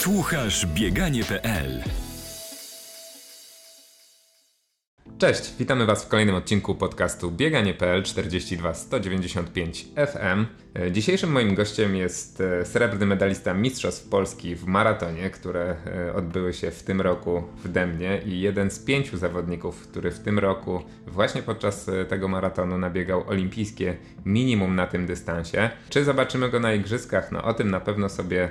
Słuchasz bieganie.pl Cześć, witamy Was w kolejnym odcinku podcastu Bieganie.pl 42 195 FM. Dzisiejszym moim gościem jest e, srebrny medalista Mistrzostw Polski w maratonie, które e, odbyły się w tym roku w Dębnie i jeden z pięciu zawodników, który w tym roku właśnie podczas e, tego maratonu nabiegał olimpijskie minimum na tym dystansie. Czy zobaczymy go na igrzyskach? No o tym na pewno sobie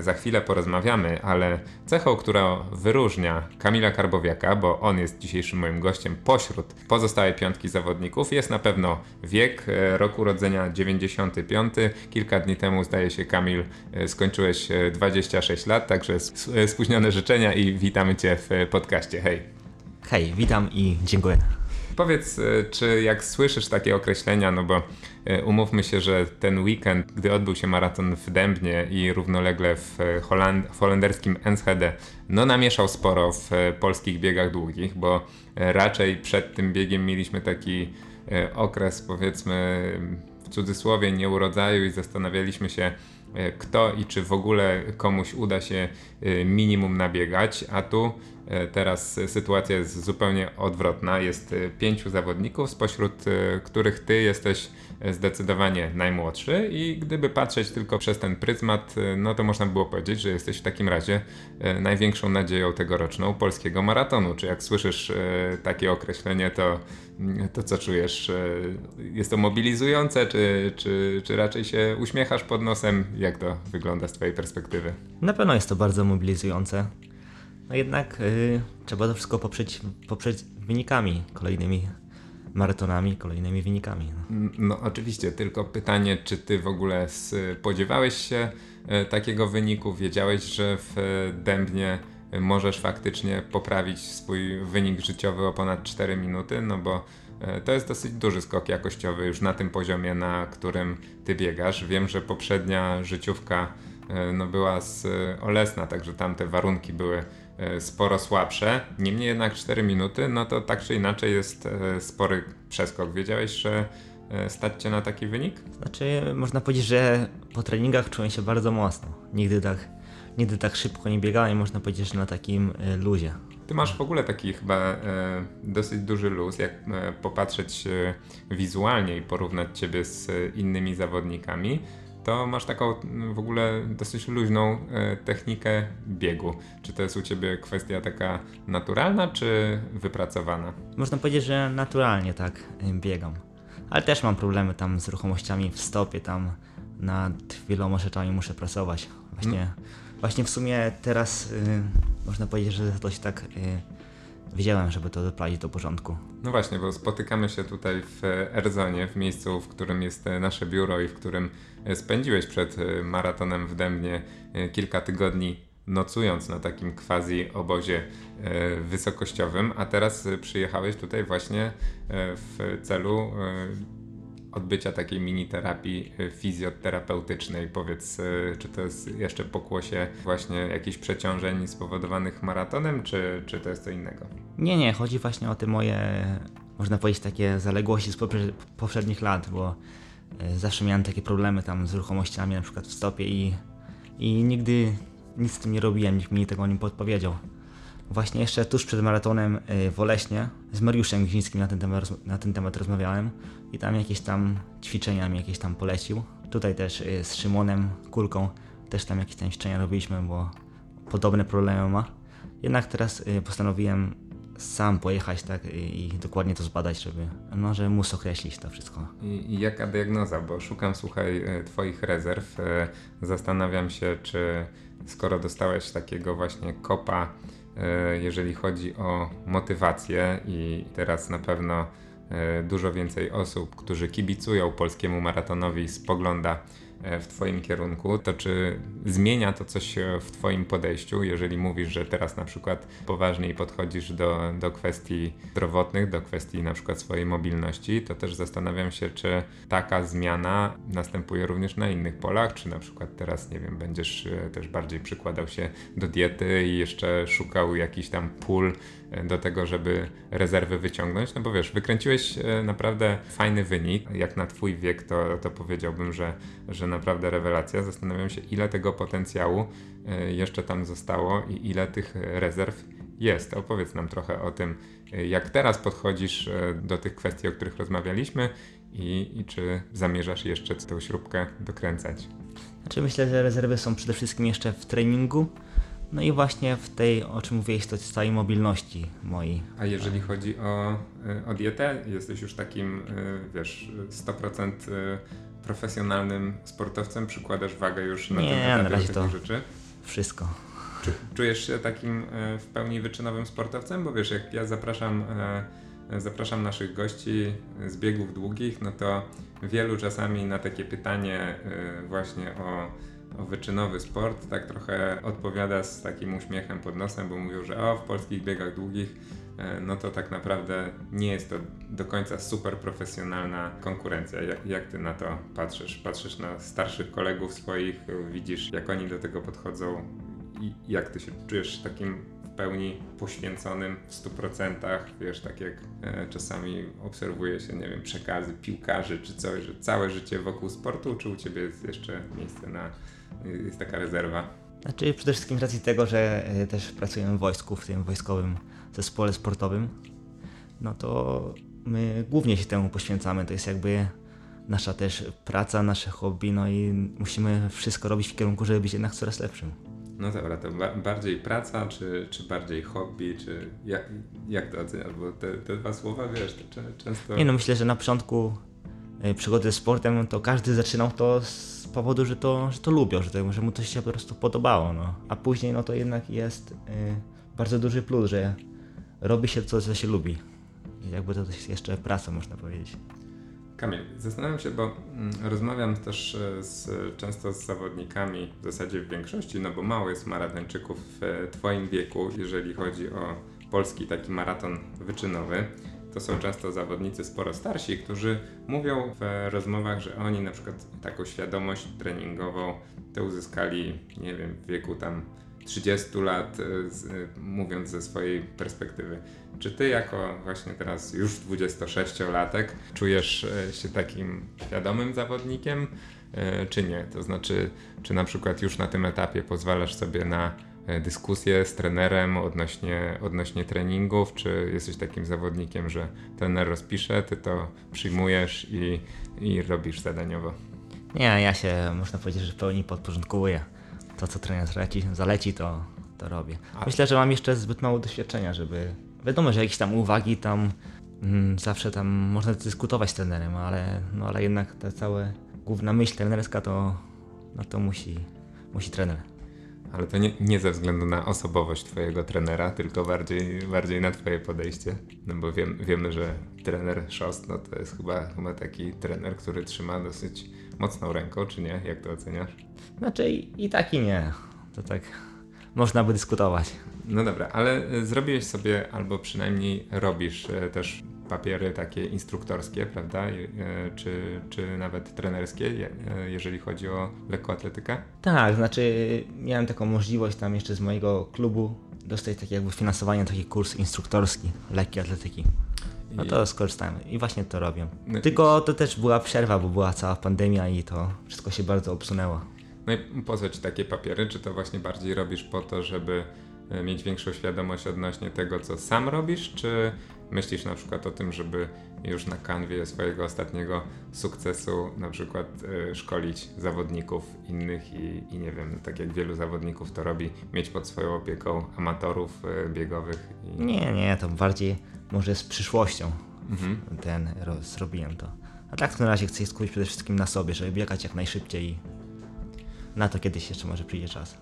za chwilę porozmawiamy, ale cechą, która wyróżnia Kamila Karbowiaka, bo on jest dzisiejszym moim gościem pośród pozostałej piątki zawodników, jest na pewno wiek, e, rok urodzenia 95. Kilka dni temu, zdaje się, Kamil, e, skończyłeś 26 lat, także spóźnione życzenia i witamy Cię w podcaście. Hej. Hej, witam i dziękuję. Powiedz, e, czy jak słyszysz takie określenia, no bo e, umówmy się, że ten weekend, gdy odbył się maraton w Dębnie i równolegle w, Holand w holenderskim Enschede, no namieszał sporo w e, polskich biegach długich, bo raczej przed tym biegiem mieliśmy taki okres, powiedzmy w cudzysłowie, nieurodzaju i zastanawialiśmy się, kto i czy w ogóle komuś uda się minimum nabiegać, a tu E, teraz sytuacja jest zupełnie odwrotna. Jest e, pięciu zawodników, spośród e, których ty jesteś zdecydowanie najmłodszy i gdyby patrzeć tylko przez ten pryzmat, no to można było powiedzieć, że jesteś w takim razie największą nadzieją tegoroczną polskiego maratonu. Czy jak słyszysz takie określenie, to, to co czujesz? Jest to mobilizujące, czy, czy, czy raczej się uśmiechasz pod nosem? Jak to wygląda z twojej perspektywy? Na pewno jest to bardzo mobilizujące. No jednak y, trzeba to wszystko poprzeć, poprzeć wynikami, kolejnymi maratonami, kolejnymi wynikami. No. no oczywiście, tylko pytanie, czy ty w ogóle spodziewałeś się y, takiego wyniku? Wiedziałeś, że w Dębnie możesz faktycznie poprawić swój wynik życiowy o ponad 4 minuty, no bo y, to jest dosyć duży skok jakościowy już na tym poziomie, na którym ty biegasz. Wiem, że poprzednia życiówka no, była z Olesna, także tam te warunki były E, sporo słabsze. Niemniej jednak 4 minuty, no to tak czy inaczej jest e, spory przeskok. Wiedziałeś, że e, stać cię na taki wynik? Znaczy, można powiedzieć, że po treningach czułem się bardzo mocno. Nigdy tak, nigdy tak szybko nie biegałem, można powiedzieć, że na takim luzie. Ty masz w ogóle taki chyba e, dosyć duży luz, jak e, popatrzeć e, wizualnie i porównać ciebie z innymi zawodnikami to masz taką w ogóle dosyć luźną e, technikę biegu. Czy to jest u ciebie kwestia taka naturalna, czy wypracowana? Można powiedzieć, że naturalnie tak e, biegam. Ale też mam problemy tam z ruchomościami w stopie, tam nad wieloma rzeczami muszę pracować. Właśnie, hmm. właśnie w sumie teraz y, można powiedzieć, że to się tak y, wiedziałem, żeby to doprowadzić do porządku. No właśnie, bo spotykamy się tutaj w Erzonie, w miejscu, w którym jest nasze biuro i w którym spędziłeś przed maratonem w Dębnie kilka tygodni nocując na takim quasi obozie wysokościowym, a teraz przyjechałeś tutaj właśnie w celu odbycia takiej mini terapii fizjoterapeutycznej. Powiedz, czy to jest jeszcze pokłosie właśnie jakichś przeciążeń spowodowanych maratonem, czy, czy to jest co innego? Nie, nie, chodzi właśnie o te moje, można powiedzieć, takie zaległości z poprzednich lat, bo E, zawsze miałem takie problemy tam z ruchomościami, na przykład w stopie i, i nigdy nic z tym nie robiłem, nikt mi tego nie podpowiedział. Właśnie jeszcze tuż przed maratonem e, w Oleśnie z Mariuszem Gwińskim na ten, temat, na ten temat rozmawiałem i tam jakieś tam ćwiczenia mi jakieś tam polecił. Tutaj też e, z Szymonem Kulką też tam jakieś tam ćwiczenia robiliśmy, bo podobne problemy ma. Jednak teraz postanowiłem sam pojechać tak i, dokładnie to zbadać, żeby, no, żeby móc określić to wszystko. I, I, jaka diagnoza? Bo szukam, słuchaj, Twoich rezerw. Zastanawiam się, czy skoro dostałeś takiego właśnie kopa, jeżeli chodzi o motywację i teraz na pewno dużo więcej osób, którzy kibicują polskiemu maratonowi, spogląda E, w Twoim kierunku, to czy zmienia to coś w Twoim podejściu, jeżeli mówisz, że teraz na przykład poważniej podchodzisz do, do kwestii zdrowotnych, do kwestii na przykład swojej mobilności, to też zastanawiam się, czy taka zmiana następuje również na innych polach, czy na przykład teraz, nie wiem, będziesz e, też bardziej przykładał się do diety i jeszcze szukał jakichś tam pól do tego, żeby rezerwy wyciągnąć, no bo wiesz, wykręciłeś e, naprawdę fajny wynik, jak na twój wiek, to, to powiedziałbym, że, że naprawdę rewelacja. Zastanawiam się, ile tego potencjału e, jeszcze tam zostało i ile tych rezerw jest. Opowiedz nam trochę o tym, e, jak teraz podchodzisz do tych kwestii, o których rozmawialiśmy i, i czy zamierzasz jeszcze tę śrubkę dokręcać. Znaczy myślę, że rezerwy są przede wszystkim jeszcze w treningu, no i właśnie w tej, o czym mówiłeś, to jest całej mobilności mojej. A jeżeli chodzi o, y, o dietę, jesteś już takim, y, wiesz, 100% y, profesjonalnym sportowcem? Przykładasz wagę już na Nie, tym etapie na razie to rzeczy? Wszystko. Czujesz się takim w pełni wyczynowym sportowcem? Bo wiesz, jak ja zapraszam, zapraszam naszych gości z biegów długich, no to wielu czasami na takie pytanie właśnie o o wyczynowy sport, tak trochę odpowiada z takim uśmiechem pod nosem, bo mówią, że o, w polskich biegach długich e, no to tak naprawdę nie jest to do końca super profesjonalna konkurencja. Jak, jak ty na to patrzysz? Patrzysz na starszych kolegów swoich, widzisz jak oni do tego podchodzą i jak ty się czujesz takim pełni poświęconym w 100%, wiesz, tak jak e, czasami obserwuje się, nie wiem, przekazy piłkarzy czy coś, że całe życie wokół sportu, czy u ciebie jest jeszcze miejsce na jest taka rezerwa? Znaczy przede wszystkim z racji tego, że e, też pracujemy w wojsku, w tym wojskowym zespole sportowym, no to my głównie się temu poświęcamy. To jest jakby nasza też praca, nasze hobby, no i musimy wszystko robić w kierunku, żeby być jednak coraz lepszym. No dobra, to ba bardziej praca, czy, czy bardziej hobby, czy jak, jak to oceniasz? Bo te, te dwa słowa, wiesz, to często... Nie no, myślę, że na początku e, przygody ze sportem, to każdy zaczynał to z powodu, że to, że to lubią, że, to, że mu to się po prostu podobało. No. A później no to jednak jest y, bardzo duży plus, że robi się to, co się lubi. Jakby to jest jeszcze praca, można powiedzieć. Kamil, zastanawiam się, bo mm, rozmawiam też e, z, często z zawodnikami, w zasadzie w większości, no bo mało jest maratończyków w Twoim wieku, jeżeli chodzi o polski taki maraton wyczynowy. To są często zawodnicy sporo starsi, którzy mówią w rozmowach, że oni na przykład taką świadomość treningową to uzyskali, nie wiem, w wieku tam 30 lat, z, e, mówiąc ze swojej perspektywy. Czy ty jako właśnie teraz już 26-latek czujesz e, się takim świadomym zawodnikiem, czy nie? To znaczy, czy na przykład już na tym etapie pozwalasz sobie na dyskusje z trenerem odnośnie, odnośnie treningów? Czy jesteś takim zawodnikiem, że trener rozpisze, ty to przyjmujesz i, i robisz zadaniowo? Nie, ja się można powiedzieć, że w pełni podporządkowuję. To, co trener zaleci, zaleci to, to robię. Myślę, że mam jeszcze zbyt mało doświadczenia, żeby. Wiadomo, że jakieś tam uwagi tam mm, zawsze tam można dyskutować z trenerem, ale, no, ale jednak ta cała główna myśl trenerska to, no, to musi, musi trener ale to nie, nie, ze względu na osobowość twojego trenera, tylko bardziej, bardziej na twoje podejście. No bo wiem, wiemy, że trener Szost, no to jest chyba, chyba taki trener, który trzyma dosyć mocną ręką, czy nie? Jak to oceniasz? Znaczy i, i tak i nie. To tak można by dyskutować. No dobra, ale zrobiłeś sobie, albo przynajmniej robisz e, też papiery takie instruktorskie, prawda? E, czy, czy nawet trenerskie, jeżeli chodzi o lekkoatletykę? Tak, znaczy miałem taką możliwość tam jeszcze z mojego klubu dostać takie jakby finansowanie, taki kurs instruktorski lekkiej atletyki. No to skorzystałem i właśnie to robię. No Tylko to też była przerwa, bo była cała pandemia i to wszystko się bardzo obsunęło. No i po co ci takie papiery? Czy to właśnie bardziej robisz po to, żeby e, mieć większą świadomość odnośnie tego, co sam robisz, czy myślisz na przykład o tym, żeby już na kanwie swojego ostatniego sukcesu na przykład y, szkolić zawodników innych i, i, nie wiem, tak jak wielu zawodników to robi, mieć pod swoją opieką amatorów y, biegowych? I... Nie, nie, to bardziej może z przyszłością mhm. ten zrobiłem to. A tak na razie chcę się skupić przede wszystkim na sobie, żeby biegać jak najszybciej i na to kiedyś jeszcze może przyjdzie czas.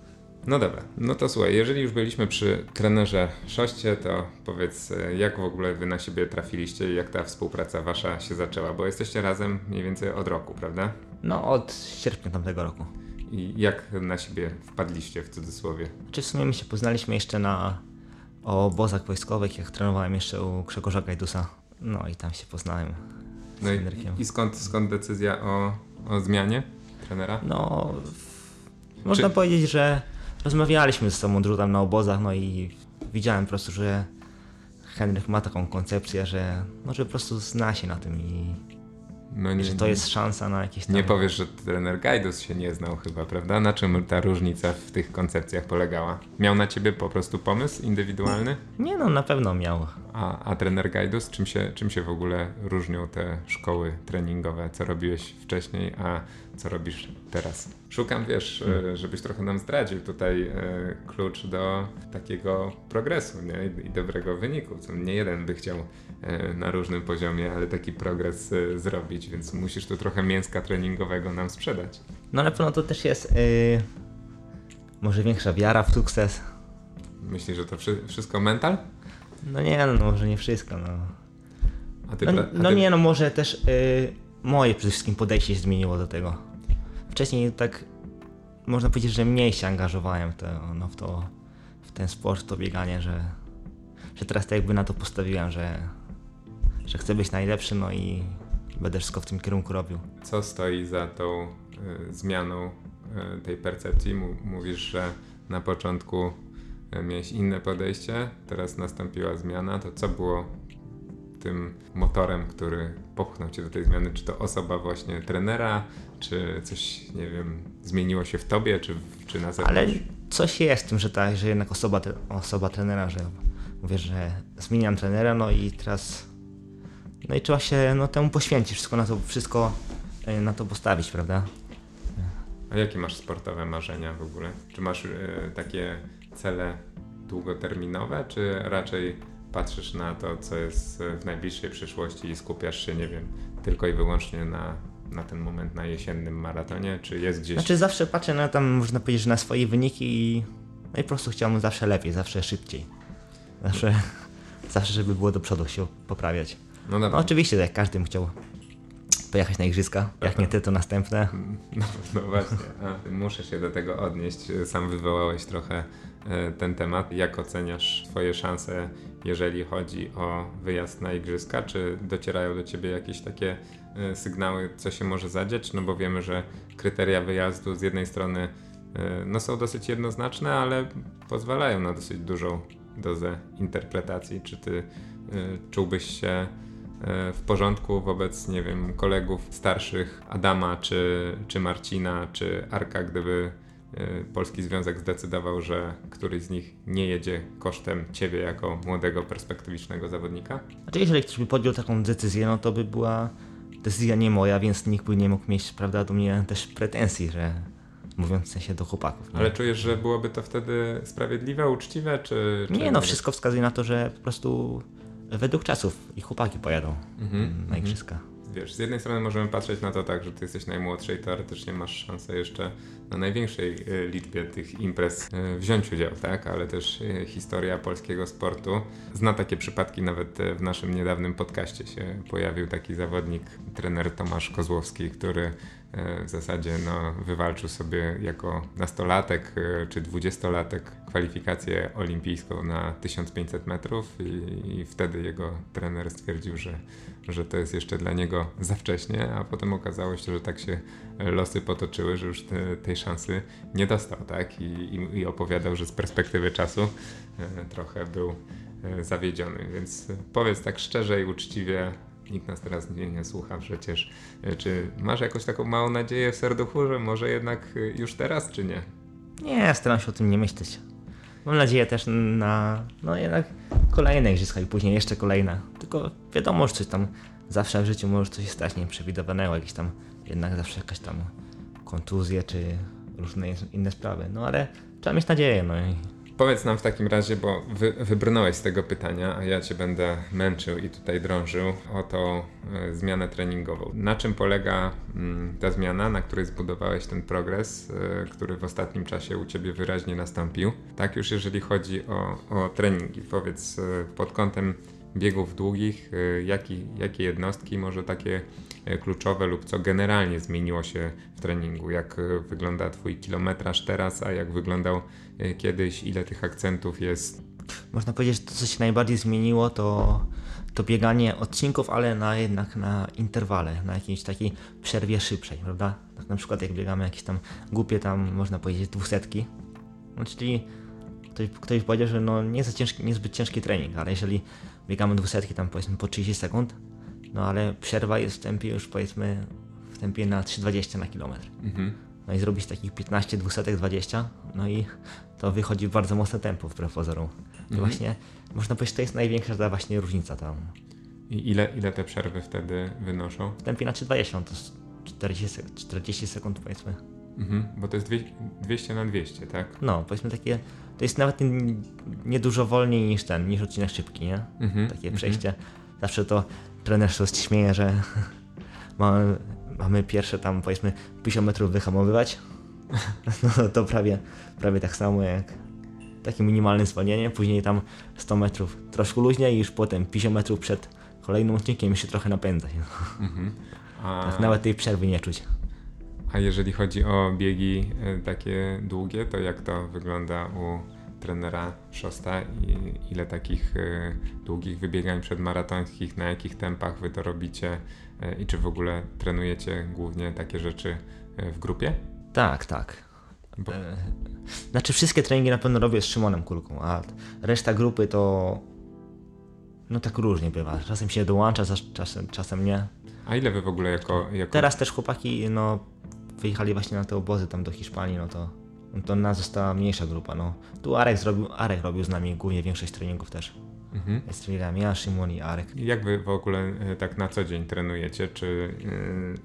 No dobra, no to słuchaj, jeżeli już byliśmy przy trenerze Szoście, to powiedz, e, jak w ogóle wy na siebie trafiliście i jak ta współpraca wasza się zaczęła, bo jesteście razem mniej więcej od roku, prawda? No, od sierpnia tamtego roku. I jak na siebie wpadliście w cudzysłowie? Czy w sumie my się poznaliśmy jeszcze na obozach wojskowych, jak trenowałem jeszcze u Grzegorza Gajdusa. No i tam się poznałem z no i, I skąd, skąd decyzja o, o zmianie trenera? No, można Czy... powiedzieć, że rozmawialiśmy z sobą dużo tam na obozach, no i widziałem po prostu, że Henryk ma taką koncepcję, że, no, że po prostu zna się na tym i, No nie, że to jest szansa na jakieś tam... nie powiesz, że trener Gajdus się nie znał chyba, prawda? Na czym ta różnica w tych koncepcjach polegała? Miał na ciebie po prostu pomysł indywidualny? Nie no, na pewno miał. A, a trener Gajdus, czym się, czym się w ogóle różnią te szkoły treningowe? Co robiłeś wcześniej, a co robisz teraz? Szukam, wiesz, e, żebyś trochę nam zdradził tutaj e, klucz do takiego progresu nie? I dobrego wyniku. Co nie jeden by chciał e, na różnym poziomie, ale taki progres zrobić, więc musisz tu trochę mięska treningowego nam sprzedać. No na pewno to też jest yy, może większa wiara w sukces. Myślisz, że to wszy- wszystko mental? No nie, no może nie wszystko, no. A ty, No, a no ty nie, no może też yy, moje przede wszystkim podejście się zmieniło do tego. Wcześniej tak można powiedzieć, że mniej się angażowałem w to, no, w, to, w ten sport, w to bieganie, że, że teraz tak jakby na to postawiłem, że, że chcę być najlepszy, no i będę wszystko w tym kierunku robił. Co stoi za tą y, zmianą y, tej percepcji? M- mówisz, że na początku y, miałeś inne podejście, teraz nastąpiła zmiana. To co było tym motorem, który popchnął cię do tej zmiany? Czy to osoba właśnie trenera, czy coś, nie wiem, zmieniło się w tobie, czy, czy na zewnątrz? Ale coś jest w tym, że tak, że jednak osoba, osoba trenera, że mówię, że zmieniam trenera, no i teraz no i trzeba się no, temu poświęcić, wszystko na to, wszystko e, na to postawić, prawda? A jakie masz sportowe marzenia w ogóle? Czy masz y, takie cele długoterminowe, czy raczej patrzysz na to, co jest w najbliższej przyszłości i skupiasz się, nie wiem, tylko i wyłącznie na, na ten moment na jesiennym maratonie, czy jest gdzieś... Znaczy zawsze patrzę na tam, można powiedzieć, na swoje wyniki i no i po prostu chciałbym zawsze lepiej, zawsze szybciej. Zawsze, zawsze żeby było do przodu się poprawiać. no No oczywiście, tak jak każdy bym chciał pojechać na igrzyska, jak nie ty, to następne. no, no właśnie, a, muszę się do tego odnieść. Sam wywołałeś trochę ten temat. Jak oceniasz swoje szanse, jeżeli chodzi o wyjazd na igrzyska? Czy docierają do ciebie jakieś takie e, sygnały, co się może zadziać? No bo wiemy, że kryteria wyjazdu z jednej strony e, no, są dosyć jednoznaczne, ale pozwalają na dosyć dużą dozę interpretacji. Czy ty e, czułbyś się e, w porządku wobec, nie wiem, kolegów starszych Adama, czy, czy Marcina, czy Arka, gdyby e, Polski Związek zdecydował, że któryś z nich nie jedzie kosztem ciebie jako młodego, perspektywicznego zawodnika? Znaczy, jeżeli ktoś by podjął taką decyzję, no to by była decyzja nie moja, więc nikt by nie mógł mieć, prawda, do mnie też pretensji, że mówiąc w sensie do chłopaków. Nie, Ale czujesz, że byłoby to wtedy sprawiedliwe, uczciwe, czy... czy nie no, wszystko wskazuje na to, że po prostu według czasów i chłopaki pojadą Mhm, na igrzyska. Wiesz, z jednej strony możemy patrzeć na to tak, że ty jesteś najmłodszy i teoretycznie masz szansę jeszcze na największej e, liczbie tych imprez e, wziąć udział, tak? Ale też e, historia polskiego sportu zna takie przypadki, nawet w naszym niedawnym podcaście się pojawił taki zawodnik, trener Tomasz Kozłowski, który w zasadzie no, wywalczył sobie jako nastolatek e, czy dwudziestolatek kwalifikację olimpijską na 1500 metrów i, i wtedy jego trener stwierdził, że, że to jest jeszcze dla niego za wcześnie, a potem okazało się, że tak się losy potoczyły, że już te, tej szansy nie dostał, tak? I, i, I opowiadał, że z perspektywy czasu e, trochę był e, zawiedziony, więc e, powiedz tak szczerze i uczciwie, nikt nas teraz nie, nie słucha przecież, e, czy masz jakąś taką małą nadzieję w serduchu, że może jednak e, już teraz, czy nie? Nie, staram się o tym nie myśleć. Mam nadzieję też na, no jednak kolejne igrzyska i później jeszcze kolejne. Tylko wiadomo, że coś tam zawsze w życiu może coś stać nieprzewidywanego, jakieś tam, jednak zawsze jakaś tam kontuzje czy różne inne sprawy. No ale trzeba mieć nadzieję, no i Powiedz nam w takim razie, bo wy, wybrnąłeś z tego pytania, a ja cię będę męczył i tutaj drążył o tą e, zmianę treningową. Na czym polega mm, ta zmiana, na której zbudowałeś ten progres, e, który w ostatnim czasie u ciebie wyraźnie nastąpił? Tak już jeżeli chodzi o, o treningi. Powiedz e, pod kątem biegów długich, jaki, jakie jednostki, może takie kluczowe lub co generalnie zmieniło się w treningu? Jak wygląda Twój kilometraż teraz, a jak wyglądał kiedyś? Ile tych akcentów jest? można powiedzieć, że to co się najbardziej zmieniło to, to bieganie odcinków, ale na jednak na interwale, na jakiejś takiej przerwie szybszej, prawda? Tak na przykład jak biegamy jakieś tam głupie tam, można powiedzieć, dwusetki, no czyli ktoś, ktoś powiedział, że no nie za ciężki, niezbyt ciężki trening, ale jeżeli biegamy dwusetki tam powiedzmy po 30 sekund, No ale przerwa jest w tempie już powiedzmy w tempie na 3,20 na kilometr. Mhm. No i zrobić takich 15, 200, 20, no i to wychodzi bardzo mocne tempo wbrew pozorom. Mhm. właśnie można powiedzieć, to jest największa ta właśnie różnica tam. I ile, ile te przerwy wtedy wynoszą? W tempie na 3,20 no to jest 40, sek- 40 sekund powiedzmy. Mhm. Bo to jest dwie, 200 na 200, tak? No, powiedzmy takie, to jest nawet nie- nie wolniej niż ten, niż odcinek szybki, nie? Mhm. Takie mhm. przejście. Zawsze to trener się śmieje, że mamy, mamy pierwsze tam powiedzmy 50 metrów wyhamowywać. No to prawie, prawie tak samo jak takie minimalne zwolnienie, później tam 100 metrów troszkę luźniej i już potem 50 metrów przed kolejnym odcinkiem jeszcze trochę napędzać. No. Mhm. A, Tak nawet tej przerwy nie czuć. a jeżeli chodzi o biegi e, takie długie, to jak to wygląda u trenera Szosta i ile takich e, długich wybiegań przedmaratońskich, na jakich tempach wy to robicie e, i czy w ogóle trenujecie głównie takie rzeczy w grupie? Tak, tak. Bo, Znaczy wszystkie treningi na pewno robię z Szymonem Kulką, a reszta grupy to no tak różnie bywa. Czasem się dołącza, czas- czasem, czasem nie. a ile wy w ogóle jako... jako Teraz też chłopaki no wyjechali właśnie na te obozy tam do Hiszpanii, no to no to nas została mniejsza grupa, no. Tu Arek zrobił, Arek robił z nami głównie większość treningów też. Mhm. Jest treningiem ja, Szymon i Arek. Jak wy w ogóle e, tak na co dzień trenujecie? Czy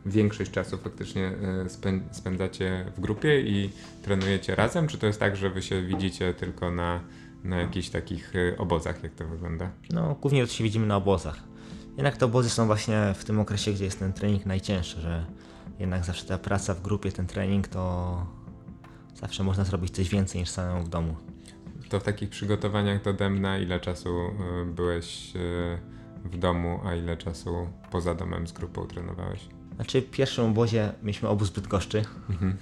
e, większość czasu faktycznie e, spę- spędzacie w grupie i trenujecie razem? Czy to jest tak, że wy się widzicie tylko na, na jakichś takich obozach? Jak to wygląda? No głównie to się widzimy na obozach. Jednak te obozy są właśnie w tym okresie, gdzie jest ten trening najcięższy, że jednak zawsze ta praca w grupie, ten trening, to zawsze można zrobić coś więcej niż samemu w domu. To w takich przygotowaniach do Demna ile czasu e, byłeś e, w domu, a ile czasu poza domem z grupą trenowałeś? Znaczy w pierwszym obozie mieliśmy obóz Bydgoszczy, Mhm.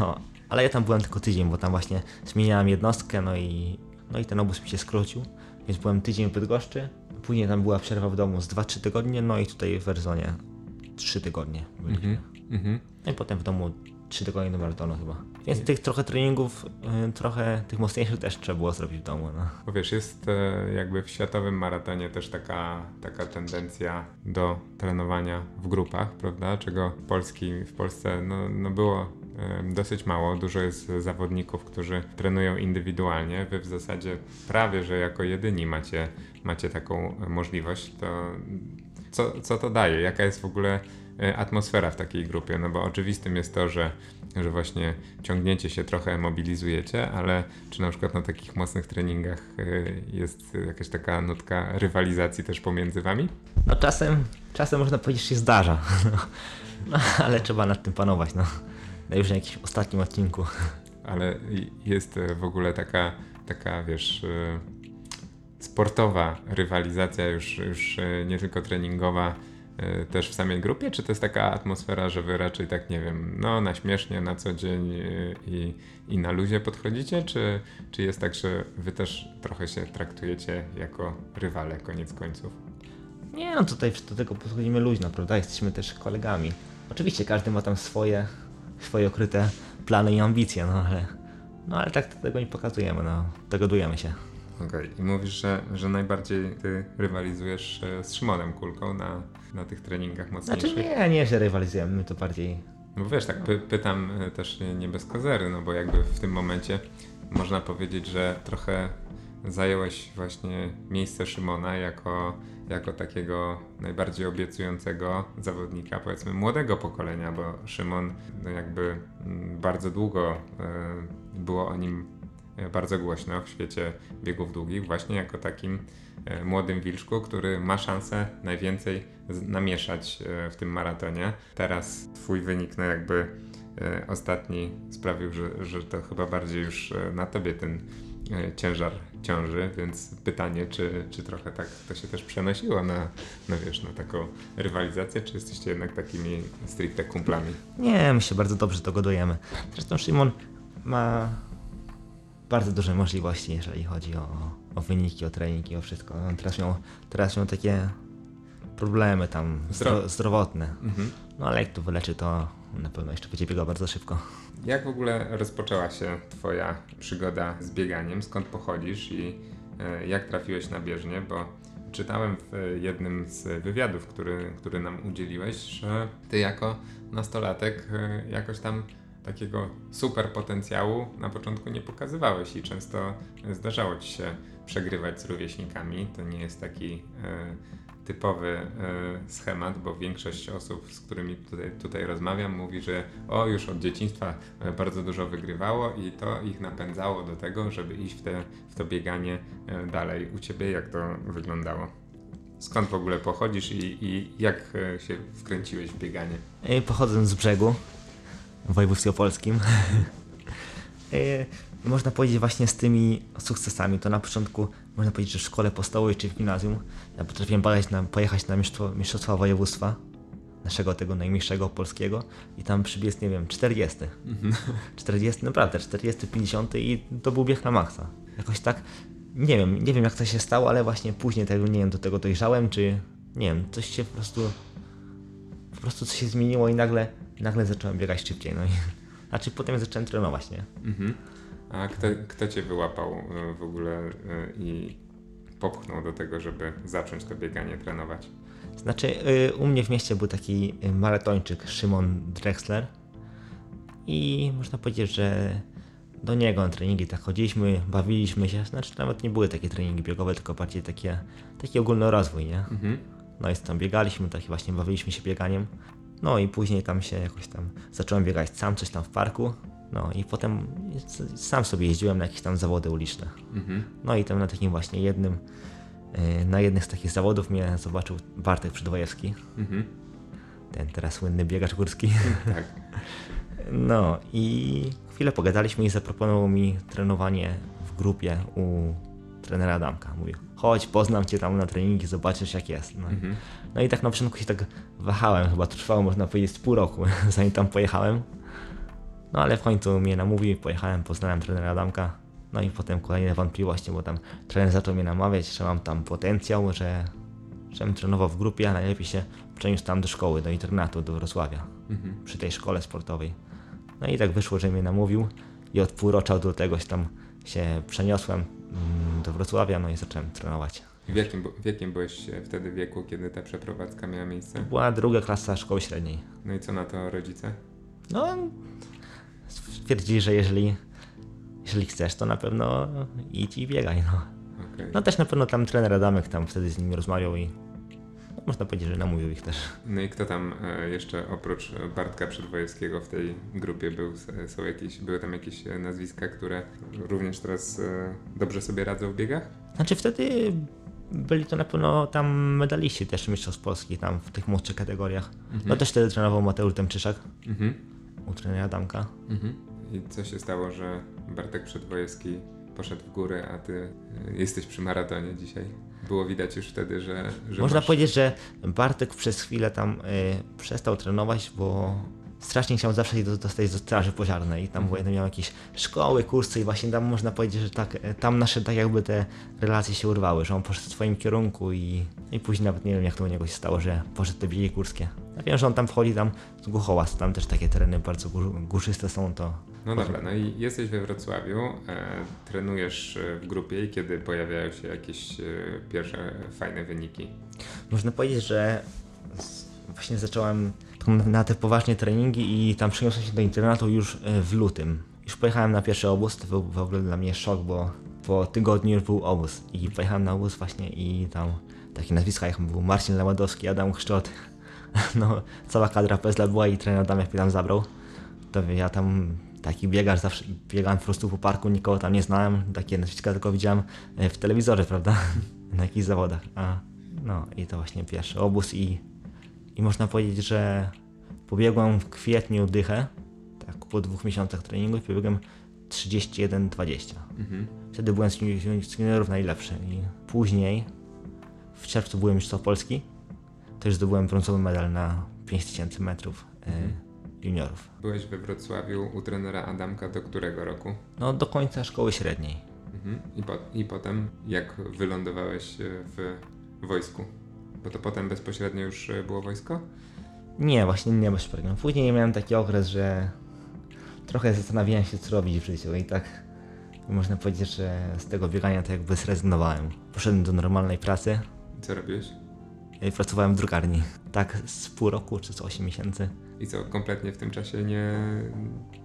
no, ale ja tam byłem tylko tydzień, bo tam właśnie zmieniałem jednostkę, no i, no i ten obóz mi się skrócił, więc byłem tydzień w Bydgoszczy, później tam była przerwa w domu z 2-3 tygodnie, no i tutaj w Werzonie 3 tygodnie byliśmy. Mhm. Mhm. No i potem w domu 3 tygodnie do maratonu chyba. Więc tych trochę treningów, y, trochę tych mocniejszych też trzeba było zrobić w domu, no. Bo wiesz, jest e, jakby w światowym maratonie też taka, taka tendencja do trenowania w grupach, prawda? Czego Polski, w Polsce no, no było dosyć mało. Dużo jest zawodników, którzy trenują indywidualnie. Wy w zasadzie prawie, że jako jedyni macie, macie taką możliwość. To co, co to daje? Jaka jest w ogóle atmosfera w takiej grupie? No bo oczywistym jest to, że, że właśnie ciągniecie się, trochę mobilizujecie, ale czy na przykład na takich mocnych treningach e, jest jakaś taka nutka rywalizacji też pomiędzy wami? No czasem, czasem można powiedzieć, że się zdarza, no, ale trzeba nad tym panować, no. No już na jakimś ostatnim odcinku. Ale jest e, w ogóle taka, taka wiesz, e, sportowa rywalizacja, już, już e, nie tylko treningowa, e, też w samej grupie? Czy to jest taka atmosfera, że wy raczej tak, nie wiem, no na śmiesznie, na co dzień e, i, i na luzie podchodzicie? Czy, czy jest tak, że wy też trochę się traktujecie jako rywale koniec końców? Nie no, tutaj do tego podchodzimy luźno, prawda? Jesteśmy też kolegami. Oczywiście każdy ma tam swoje, swoje okryte plany i ambicje, no ale, no ale tak tego nie pokazujemy, no. Dogadujemy się. Okej, i mówisz, że, że najbardziej ty rywalizujesz e, z Szymonem Kulką na, na tych treningach mocniejszych. Znaczy nie, nie, że rywalizujemy, my to bardziej... No bo wiesz, tak py pytam e, też nie- bez kozery, no bo jakby w tym momencie można powiedzieć, że trochę zająłeś właśnie miejsce Szymona jako, jako takiego najbardziej obiecującego zawodnika, powiedzmy młodego pokolenia, bo Szymon no jakby mm, bardzo długo e, było o nim bardzo głośno w świecie biegów długich, właśnie jako takim e, młodym wilczku, który ma szansę najwięcej namieszać e, w tym maratonie. Teraz twój wynik, no jakby e, ostatni sprawił, że, że to chyba bardziej już na tobie ten ciężar ciąży, więc pytanie, czy, czy trochę tak to się też przenosiło na, no wiesz, na taką rywalizację, czy jesteście jednak takimi stricte kumplami? Nie, my się bardzo dobrze dogadujemy. Zresztą Szymon ma bardzo duże możliwości, jeżeli chodzi o, o wyniki, o treningi, o wszystko. On teraz miał, teraz miał takie problemy tam zdro, Zdro- zdrowotne. Mhm. No ale jak to wyleczy, to na pewno jeszcze będzie biegał bardzo szybko. Jak w ogóle rozpoczęła się Twoja przygoda z bieganiem? Skąd pochodzisz i e, jak trafiłeś na bieżnię? Bo czytałem w jednym z wywiadów, który, który nam udzieliłeś, że ty jako nastolatek e, jakoś tam takiego super potencjału na początku nie pokazywałeś i często zdarzało ci się przegrywać z rówieśnikami. To nie jest taki e, typowy e, schemat, bo większość osób, z którymi tutaj, tutaj rozmawiam, mówi, że o, już od dzieciństwa e, bardzo dużo wygrywało i to ich napędzało do tego, żeby iść w, te, w to bieganie dalej. U ciebie jak to wyglądało? Skąd w ogóle pochodzisz i, i jak się wkręciłeś w bieganie? Pochodzę z brzegu województwie opolskim. E, Można powiedzieć właśnie z tymi sukcesami, to na początku można powiedzieć, że w szkole podstawowej czy w gimnazjum ja potrafiłem pojechać na, pojechać na mistrzostwa województwa naszego tego najmniejszego polskiego i tam przybiec, nie wiem, 40. 40, naprawdę, 40, 50 i to był bieg na maksa. Jakoś tak, nie wiem, nie wiem jak to się stało, ale właśnie później tego, nie wiem, do tego dojrzałem, czy nie wiem, coś się po prostu po prostu coś się zmieniło i nagle, nagle zacząłem biegać szybciej, no i znaczy potem zacząłem trenować, nie? Mhm. A kto, kto cię wyłapał e, w ogóle e, i popchnął do tego, żeby zacząć to bieganie trenować? Znaczy, y, u mnie w mieście był taki y, maratończyk Szymon Drexler i można powiedzieć, że do niego na treningi tak chodziliśmy, bawiliśmy się, znaczy nawet nie były takie treningi biegowe, tylko bardziej takie, taki ogólny rozwój, nie? Mhm. No i tam biegaliśmy, tak właśnie bawiliśmy się bieganiem. No i później tam się jakoś tam zacząłem biegać sam, coś tam w parku. No i potem sam sobie jeździłem na jakieś tam zawody uliczne. Mhm. No i tam na takim właśnie jednym, yy, na jednych z takich zawodów mnie zobaczył Bartek Przydwojewski, Mhm. ten teraz słynny biegacz górski. Tak. No i chwilę pogadaliśmy i zaproponował mi trenowanie w grupie u trenera Adamka. Mówił, chodź, poznam cię tam na treningi, zobaczysz jak jest. No, Mhm. No i tak na początku się tak wahałem, chyba to trwało można powiedzieć z pół roku, zanim tam pojechałem. No ale w końcu mnie namówił, pojechałem, poznałem trenera Adamka. No i potem kolejne wątpliwości, bo tam trener zaczął mnie namawiać, że mam tam potencjał, że żebym trenował w grupie, a najlepiej się przeniósł tam do szkoły, do internatu, do Wrocławia, Mhm. przy tej szkole sportowej. No i tak wyszło, że mnie namówił i od półrocza do tegoś tam się przeniosłem mm, do Wrocławia, no i zacząłem trenować. W jakim, w jakim byłeś e, wtedy wieku, kiedy ta przeprowadzka miała miejsce? Była druga klasa szkoły średniej. No i co na to rodzice? No, stwierdzili, że jeżeli, jeżeli chcesz, to na pewno idź i biegaj. No. Okej. no też na pewno tam trener Adamek tam wtedy z nimi rozmawiał i no, można powiedzieć, że namówił ich też. No i kto tam e, jeszcze oprócz Bartka Przedwojewskiego w tej grupie był? Są jakieś, były tam jakieś e, nazwiska, które również teraz dobrze sobie radzą w biegach? Znaczy wtedy byli to na pewno tam medaliści też mistrzostw Polski tam w tych młodszych kategoriach. No też wtedy trenował Mateusz Demczyszak Mhm. u trenera Adamka. Mhm. I co się stało, że Bartek Przedwojewski poszedł w górę, a ty e, jesteś przy maratonie dzisiaj? Było widać już wtedy, że, że Można masz... powiedzieć, że Bartek przez chwilę tam y, przestał trenować, bo strasznie chciał zawsze się do- dostać do straży pożarnej tam Mhm. miał jakieś szkoły, kursy i właśnie tam można powiedzieć, że tak, y, tam nasze tak jakby te relacje się urwały, że on poszedł w swoim kierunku i, i później nawet nie wiem jak to u niego się stało, że poszedł te biegi górskie. Ja wiem, że on tam wchodzi tam z Głuchołaz, tam też takie tereny bardzo gór, górzyste są, to No dobra, no i jesteś we Wrocławiu, e, trenujesz e, w grupie i kiedy pojawiają się jakieś e, pierwsze fajne wyniki? Można powiedzieć, że właśnie zacząłem na te poważne treningi i tam przeniosłem się do internatu już e, w lutym. Już pojechałem na pierwszy obóz, to był w ogóle dla mnie szok, bo po tygodniu już był obóz. I pojechałem na obóz właśnie i tam takie nazwiska jak był Marcin Leładowski, Adam Chrzczot, no cała kadra PSL była i trener Adam jak mnie tam zabrał, to ja tam taki biegarz, zawsze biegałem po prostu po parku, nikogo tam nie znałem, takie nazwiska tylko widziałem e, w telewizorze, prawda, na jakichś zawodach, a no i to właśnie pierwszy obóz i, i można powiedzieć, że pobiegłem w kwietniu dychę, tak po dwóch miesiącach treningu i pobiegłem 31-20. Mhm. Wtedy byłem z juni- z juniorów najlepszy i później w czerwcu byłem mistrzem Polski, też zdobyłem brązowy medal na 5000 metrów e, juniorów. Byłeś we Wrocławiu u trenera Adamka do którego roku? No do końca szkoły średniej. Mhm. I, po, I potem jak wylądowałeś e, w wojsku? Bo to potem bezpośrednio już e, było wojsko? Nie, właśnie nie bezpośrednio. Później miałem taki okres, że trochę zastanawiałem się, co robić w życiu i tak można powiedzieć, że z tego biegania to jakby zrezygnowałem. Poszedłem do normalnej pracy Co robiłeś? Pracowałem w drukarni. Tak z pół roku czy z 8 miesięcy. I co, kompletnie w tym czasie nie,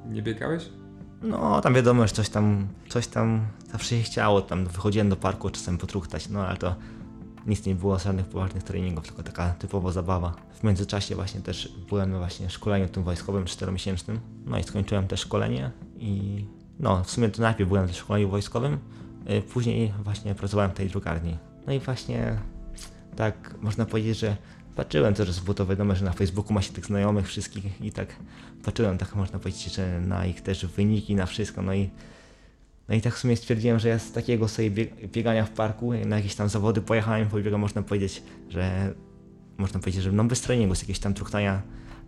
nie biegałeś? No, tam wiadomo, że coś tam, coś tam zawsze się chciało. Tam wychodziłem do parku czasem potruchtać, no ale to nic nie było, żadnych poważnych treningów, tylko taka typowa zabawa. W międzyczasie właśnie też byłem na właśnie szkoleniu tym wojskowym czteromiesięcznym. No i skończyłem też szkolenie i no, w sumie to najpierw byłem na szkoleniu wojskowym, y, później właśnie pracowałem w tej drukarni. No i właśnie tak można powiedzieć, że patrzyłem też, bo to wiadomo, że na Facebooku ma się tych znajomych wszystkich i tak patrzyłem, tak można powiedzieć, że na ich też wyniki, na wszystko, no i no i tak w sumie stwierdziłem, że ja z takiego sobie bieg- biegania w parku, na jakieś tam zawody pojechałem, pobiegam, można powiedzieć, że można powiedzieć, że no bez treningu, z jakiegoś tam truchtania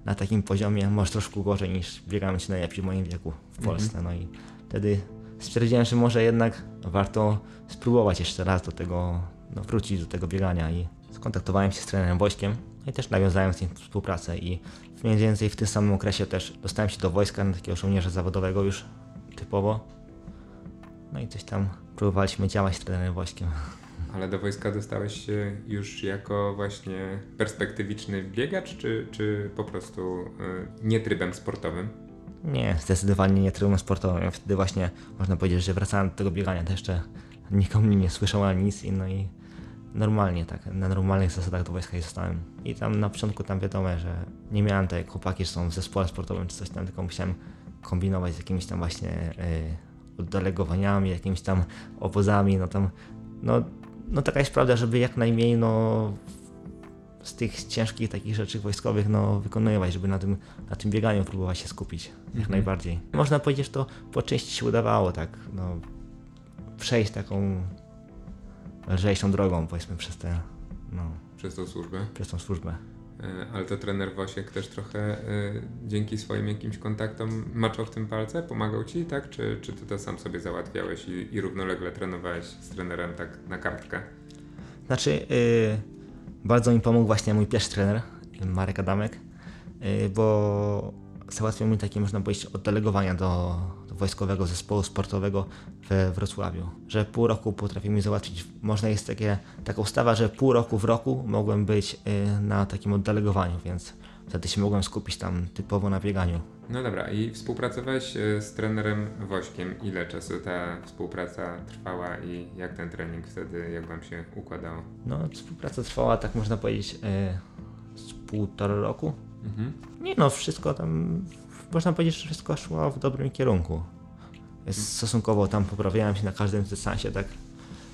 na takim poziomie, może troszkę gorzej niż biegałem się najlepiej w moim wieku w Polsce. No i wtedy stwierdziłem, że może jednak warto spróbować jeszcze raz do tego, no wrócić do tego biegania i skontaktowałem się z trenerem Wojskiem no i też nawiązałem z nim współpracę i mniej więcej w tym samym okresie też dostałem się do wojska na takiego żołnierza zawodowego już typowo. No i coś tam próbowaliśmy działać z trenerem Wojskiem. Ale do wojska dostałeś się już jako właśnie perspektywiczny biegacz, czy, czy po prostu y, nie trybem sportowym? Nie, zdecydowanie nie trybem sportowym. Ja Wtedy właśnie można powiedzieć, że wracałem do tego biegania, to jeszcze nikomu nie słyszał ani nic i no i normalnie tak, na normalnych zasadach do wojska zostałem. I tam na początku tam wiadomo, że nie miałem tak jak chłopaki, że są w zespole sportowym czy coś tam, tylko musiałem kombinować z jakimiś tam właśnie y, oddelegowaniami, jakimiś tam obozami, no tam, no, no taka jest prawda, żeby jak najmniej no z tych ciężkich takich rzeczy wojskowych no, wykonywać, żeby na tym, na tym bieganiu próbować się skupić jak Mhm. najbardziej. Można powiedzieć, że to po części się udawało tak, no, przejść taką lżejszą drogą powiedzmy przez tę, no, Przez tą służbę. przez tą służbę. E, Ale to trener Wosiek też trochę e, dzięki swoim jakimś kontaktom maczał w tym palce, pomagał ci, tak? Czy, czy ty to sam sobie załatwiałeś i, i równolegle trenowałeś z trenerem tak na kartkę? Znaczy, y, bardzo mi pomógł właśnie mój pierwszy trener, Marek Adamek, y, bo załatwił mi takie, można powiedzieć, oddelegowania do wojskowego zespołu sportowego we Wrocławiu. Że pół roku potrafił mi załatwić, można jest takie, taka ustawa, że pół roku w roku mogłem być y, na takim oddelegowaniu, więc wtedy się mogłem skupić tam typowo na bieganiu. No dobra, i współpracowałeś e, z trenerem Wośkiem. Ile czasu ta współpraca trwała i jak ten trening wtedy, jak wam się układało? No, współpraca trwała, tak można powiedzieć, y, z półtora roku. Mhm. Nie no, wszystko tam, można powiedzieć, że wszystko szło w dobrym kierunku. Stosunkowo tam poprawiałem się na każdym dystansie, tak.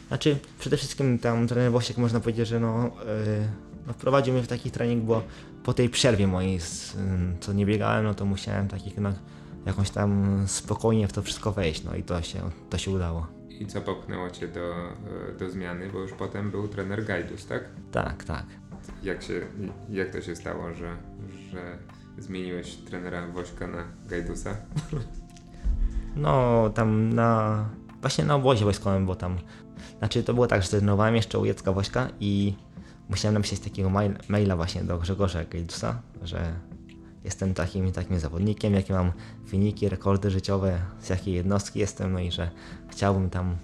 Znaczy, przede wszystkim tam trener Wosiek można powiedzieć, że no, yy, no wprowadził mnie w taki trening, bo po tej przerwie mojej, z, ym, co nie biegałem, no to musiałem takich no, jakąś tam spokojnie w to wszystko wejść, no i to się, to się udało. I co popchnęło cię do, e, do zmiany, bo już potem był trener Gajdus, tak? Tak, tak. Jak, się, jak to się stało, że, że zmieniłeś trenera Wośka na Gajdusa? No, tam na. Właśnie na obozie wojskowym, bo tam. Znaczy, to było tak, że trenowałem jeszcze u Jacka Wośka i musiałem napisać takiego mail, maila właśnie do Grzegorza Gejdusa, że jestem takim takim zawodnikiem, jakie mam wyniki, rekordy życiowe, z jakiej jednostki jestem, no i że chciałbym tam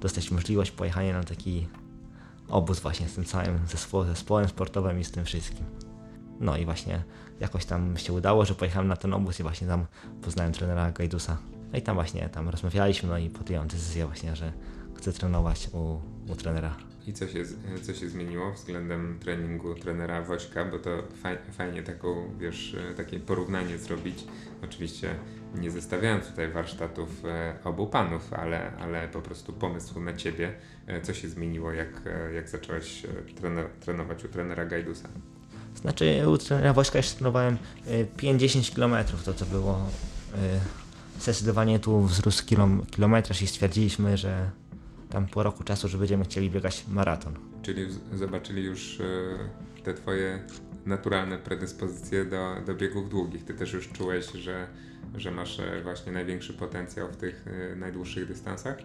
dostać możliwość pojechania na taki obóz właśnie z tym całym zespołem, zespołem sportowym i z tym wszystkim. No i właśnie jakoś tam się udało, że pojechałem na ten obóz i właśnie tam poznałem trenera Gajdusa. No i tam właśnie tam rozmawialiśmy, no i podjąłem decyzję właśnie, że chcę trenować u, u trenera. I co się, co się zmieniło względem treningu trenera Wośka, bo to faj, fajnie taką, wiesz, takie porównanie zrobić. Oczywiście nie zestawiając tutaj warsztatów e, obu panów, ale, ale po prostu pomysł na ciebie. E, Co się zmieniło, jak, e, jak zacząłeś treno, trenować u trenera Gajdusa? Znaczy trenera Wośka jeszcze trenowałem y, 5-10 km, to co było y, zdecydowanie tu wzrósł kilom, kilometraż i stwierdziliśmy, że tam po roku czasu, że będziemy chcieli biegać maraton. Czyli zobaczyli już e, te twoje naturalne predyspozycje do, do biegów długich. Ty też już czułeś, że, że masz e, właśnie największy potencjał w tych e, najdłuższych dystansach?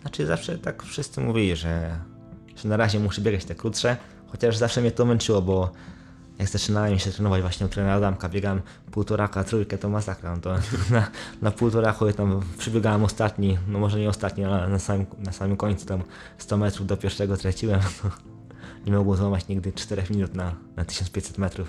Znaczy zawsze tak wszyscy mówili, że, że na razie muszę biegać te krótsze, chociaż zawsze mnie to męczyło, bo jak zaczynałem się trenować właśnie u trenera Adamka, biegałem półtoraka, trójkę, to masakra, no to na, na półtorachu ja tam przybiegałem ostatni, no może nie ostatni, ale na samym, na samym końcu tam 100 metrów do pierwszego traciłem, nie mogło złamać nigdy 4 minut na, na 1500 metrów.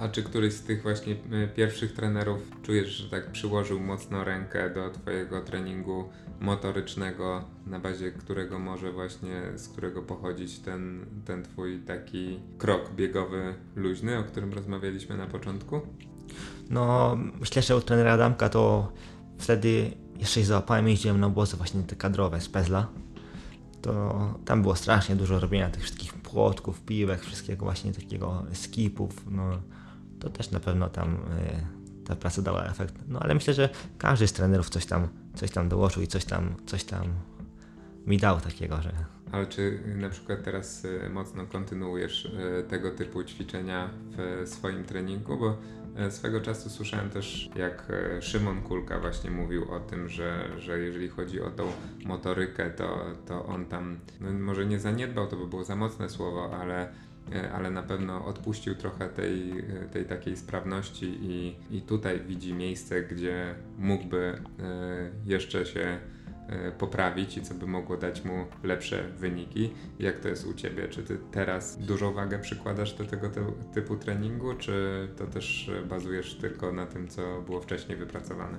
A czy któryś z tych właśnie pierwszych trenerów czujesz, że tak przyłożył mocno rękę do twojego treningu motorycznego, na bazie którego może właśnie, z którego pochodzić ten, ten twój taki krok biegowy luźny, o którym rozmawialiśmy na początku? No, myślę, że u trenera Adamka to wtedy jeszcze się załapałem i jeździłem na obozy właśnie te kadrowe z Pezla. To tam było strasznie dużo robienia tych wszystkich płotków, piłek, wszystkiego właśnie takiego skipów, no to też na pewno tam y, ta praca dała efekt. No ale myślę, że każdy z trenerów coś tam, coś tam dołożył i coś tam, coś tam mi dał takiego, że Ale czy na przykład teraz y, mocno kontynuujesz y, tego typu ćwiczenia w swoim treningu? Bo swego czasu słyszałem też, jak Szymon Kulka właśnie mówił o tym, że, że jeżeli chodzi o tą motorykę, to, to on tam, no może nie zaniedbał, to by było za mocne słowo, ale ale na pewno odpuścił trochę tej, y, tej takiej sprawności i, i tutaj widzi miejsce, gdzie mógłby y, jeszcze się e, poprawić i co by mogło dać mu lepsze wyniki. Jak to jest u Ciebie? Czy Ty teraz dużą wagę przykładasz do tego te- typu treningu, czy to też e, bazujesz tylko na tym, co było wcześniej wypracowane?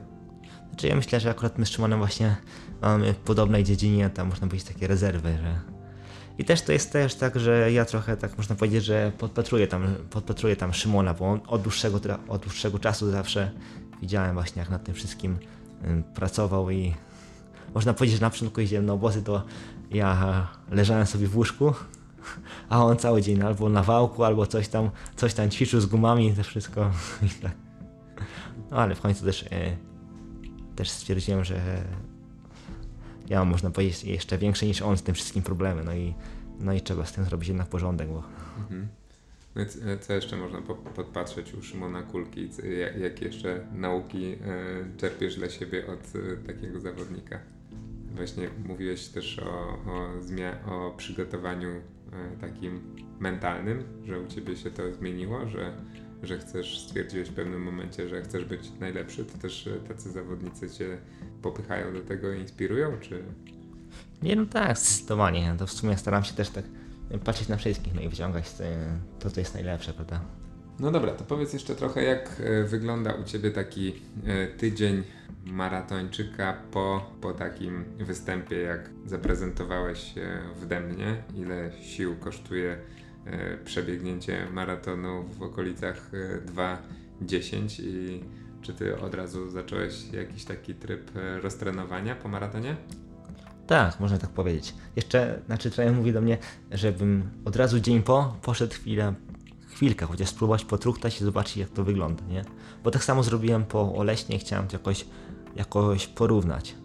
Znaczy ja myślę, że akurat my z Szymonem właśnie mamy w podobnej dziedzinie, tam można powiedzieć takie rezerwy, że... I też to jest też tak, że ja trochę tak można powiedzieć, że podpatruję tam, podpatruję tam Szymona, bo on od dłuższego, od dłuższego czasu zawsze widziałem właśnie jak nad tym wszystkim pracował i można powiedzieć, że na początku jeździłem na obozy, to ja leżałem sobie w łóżku, a on cały dzień albo na wałku, albo coś tam, coś tam ćwiczył z gumami, to wszystko tak. No ale w końcu też e, też stwierdziłem, że ja mam, można powiedzieć, jeszcze większe niż on z tym wszystkim problemy, no i, no i trzeba z tym zrobić jednak porządek, bo Mhm. No e, co jeszcze można po, podpatrzeć u Szymona Kulki? Jak- Jakie jeszcze nauki e, czerpiesz dla siebie od e, takiego zawodnika? Właśnie mówiłeś też o, o, o przygotowaniu takim mentalnym, że u Ciebie się to zmieniło, że, że chcesz, stwierdziłeś w pewnym momencie, że chcesz być najlepszy. To też tacy zawodnicy Cię popychają do tego i inspirują, czy... nie no tak, zdecydowanie, to w sumie staram się też tak patrzeć na wszystkich, no i wyciągać to, co jest najlepsze, prawda? No dobra, to powiedz jeszcze trochę, jak e, wygląda u Ciebie taki e, tydzień maratończyka po, po takim występie, jak zaprezentowałeś się w Dębnie. Ile sił kosztuje e, przebiegnięcie maratonu w okolicach e, 2.10 i czy Ty od razu zacząłeś jakiś taki tryb e, roztrenowania po maratonie? Tak, można tak powiedzieć. Jeszcze, znaczy trener mówi do mnie, żebym od razu dzień po poszedł chwilę, chwilkę, chociaż spróbować potruchtać i zobaczyć jak to wygląda, nie? Bo tak samo zrobiłem po Oleśnie, chciałem to jakoś, jakoś porównać.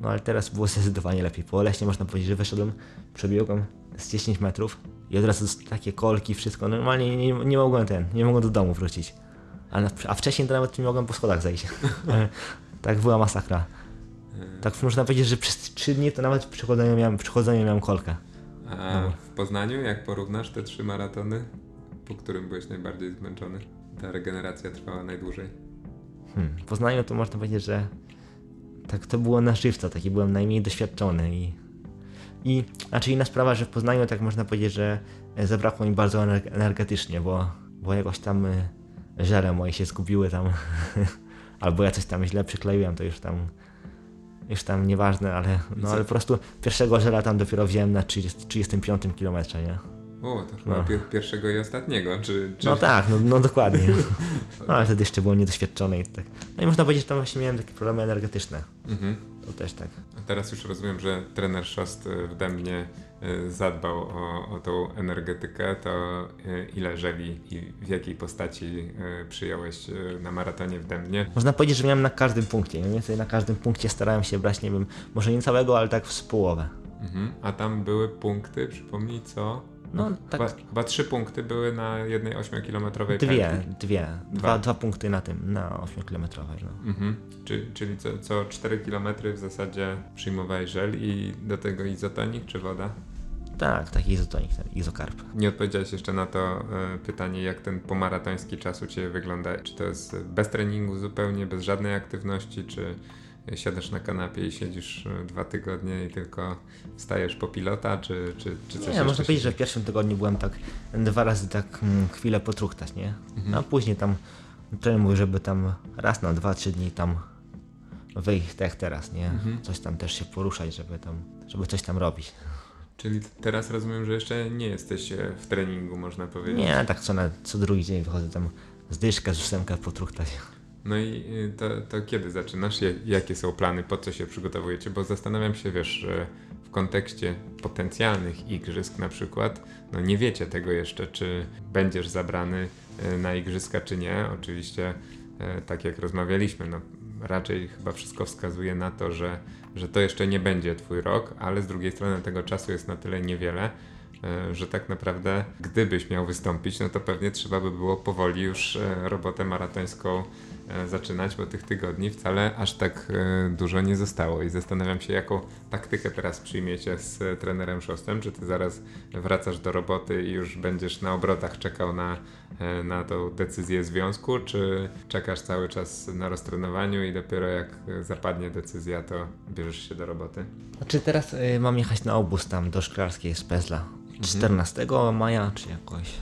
No ale teraz było zdecydowanie lepiej. Po Oleśnie można powiedzieć, że wyszedłem, przebiegłem z 10 metrów i od razu takie kolki, wszystko. Normalnie nie, nie, nie mogłem ten, nie mogłem do domu wrócić. A, na, a wcześniej to nawet nie mogłem po schodach zejść. tak była masakra. Tak można powiedzieć, że przez 3 dni to nawet przy chodzeniu miałem, chodzeniu miałem kolkę. A No. w Poznaniu, jak porównasz te trzy maratony, po którym byłeś najbardziej zmęczony? Ta regeneracja trwała najdłużej. Hmm. W Poznaniu to można powiedzieć, że tak to było na żywca, taki byłem najmniej doświadczony i i znaczy inna sprawa, że w Poznaniu tak można powiedzieć, że e, zabrakło mi bardzo ener- energetycznie, bo, bo jakoś tam żele moje się zgubiły tam albo ja coś tam źle przykleiłem, to już tam już tam nieważne, ale no ale po prostu pierwszego żela tam dopiero wziąłem na 30, 35 kilometrze, nie? O, to chyba No. pier- pierwszego i ostatniego, czy... czy... No tak, no, no dokładnie. No ale wtedy jeszcze byłem niedoświadczony i tak. No i można powiedzieć, że tam właśnie miałem takie problemy energetyczne. Mhm. To też tak. A teraz już rozumiem, że trener Szost y, w Dębnie y, zadbał o, o tą energetykę, to y, ile żeli i w jakiej postaci przyjąłeś na maratonie w Dębnie? Można powiedzieć, że miałem na każdym punkcie. Mniej więcej na każdym punkcie starałem się brać, nie wiem, może nie całego, ale tak w połowę. Mhm. A tam były punkty, przypomnij co? No tak, Chyba, chyba trzy punkty były na jednej 8-kilometrowej dwie, pętli. dwie. Dwa. Dwa, dwa punkty na tym, na 8-kilometrowej. No. Mhm. Czy, czyli co, co 4 km w zasadzie przyjmowałeś żel i do tego izotonik czy woda? Tak, taki izotonik, ten izokarp. Nie odpowiedziałeś jeszcze na to e, pytanie, jak ten pomaratoński czas u Ciebie wygląda. Czy to jest bez treningu zupełnie, bez żadnej aktywności, czy, siadasz na kanapie i siedzisz e, dwa tygodnie i tylko stajesz po pilota, czy, czy, czy coś Nie, można się powiedzieć, że dzieje? w pierwszym tygodniu byłem tak dwa razy tak mm, chwilę potruchtać, nie? Mhm. A później tam trener mówił, żeby tam raz na dwa, trzy dni tam wyjść tak teraz, nie? Mhm. Coś tam też się poruszać, żeby tam, żeby coś tam robić. Czyli teraz rozumiem, że jeszcze nie jesteś e, w treningu, można powiedzieć. Nie, tak co, na, co drugi dzień wychodzę tam z dyszka, z ósemkę potruchtać. No i y, to, to kiedy zaczynasz? Jak- Jakie są plany? Po co się przygotowujecie? Bo zastanawiam się, wiesz, w kontekście potencjalnych igrzysk na przykład, no nie wiecie tego jeszcze, czy będziesz zabrany y, na igrzyska, czy nie. Oczywiście, y, tak jak rozmawialiśmy, no raczej chyba wszystko wskazuje na to, że, że to jeszcze nie będzie twój rok, ale z drugiej strony tego czasu jest na tyle niewiele, że tak naprawdę gdybyś miał wystąpić, no to pewnie trzeba by było powoli już robotę maratońską zaczynać, bo tych tygodni wcale aż tak e, dużo nie zostało i zastanawiam się, jaką taktykę teraz przyjmiecie z e, trenerem Szostem, czy ty zaraz wracasz do roboty i już będziesz na obrotach czekał na, e, na tą decyzję związku, czy czekasz cały czas na roztrenowaniu i dopiero jak e, zapadnie decyzja, to bierzesz się do roboty? Znaczy teraz y, mam jechać na obóz tam do szklarskiej z Pezla. 14 maja, czy jakoś,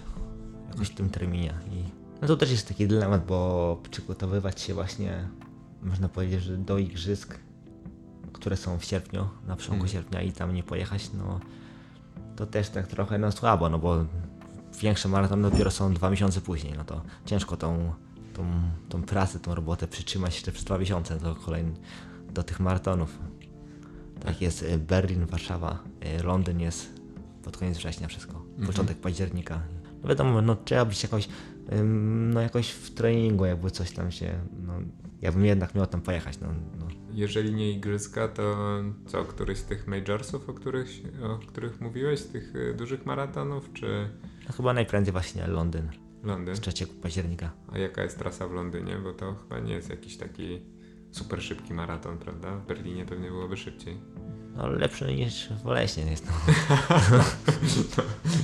jakoś w tym terminie. I no to też jest taki dylemat, bo przygotowywać się właśnie, można powiedzieć, że do igrzysk, które są w sierpniu, na początku sierpnia i tam nie pojechać, no to też tak trochę no słabo, no bo większe maratony dopiero są dwa miesiące później, no to ciężko tą, tą, tą pracę, tą robotę przytrzymać jeszcze przez dwa miesiące do kolejnych, do tych maratonów. Tak jest y, Berlin, Warszawa, y, Londyn jest pod koniec września wszystko, początek października. No wiadomo, no trzeba być jakoś, ym, no jakoś w treningu, jakby coś tam się, no ja bym jednak miał tam pojechać, no, no. Jeżeli nie igrzyska, to co, któryś z tych majorsów, o których, o których mówiłeś, z tych y, dużych maratonów, czy no chyba najprędzej właśnie Londyn, Londyn? z 3 października. A jaka jest trasa w Londynie? Bo to chyba nie jest jakiś taki super szybki maraton, prawda? W Berlinie pewnie byłoby szybciej. No lepszy niż w Oleśnie jest, no.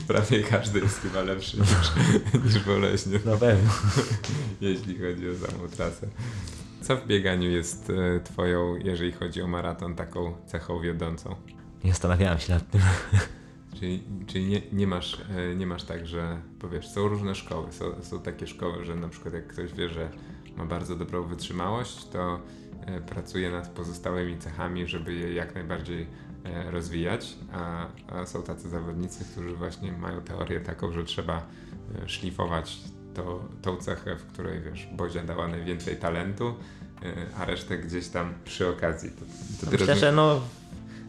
Prawie każdy jest chyba lepszy niż, niż w Oleśnie, Na pewno. jeśli chodzi o samą trasę. Co w bieganiu jest e, twoją, jeżeli chodzi o maraton, taką cechą wiodącą? Nie zastanawiałem się nad tym. Czyli, czyli nie, nie, masz, e, nie masz tak, że powiesz, są różne szkoły. Są, są takie szkoły, że na przykład jak ktoś wie, że ma bardzo dobrą wytrzymałość, to e, pracuje nad pozostałymi cechami, żeby je jak najbardziej e, rozwijać, a, a są tacy zawodnicy, którzy właśnie mają teorię taką, że trzeba e, szlifować to, tą cechę, w której wiesz, Bozia dała najwięcej talentu, a resztę gdzieś tam przy okazji. To, to ty Myślę, rozumie- że no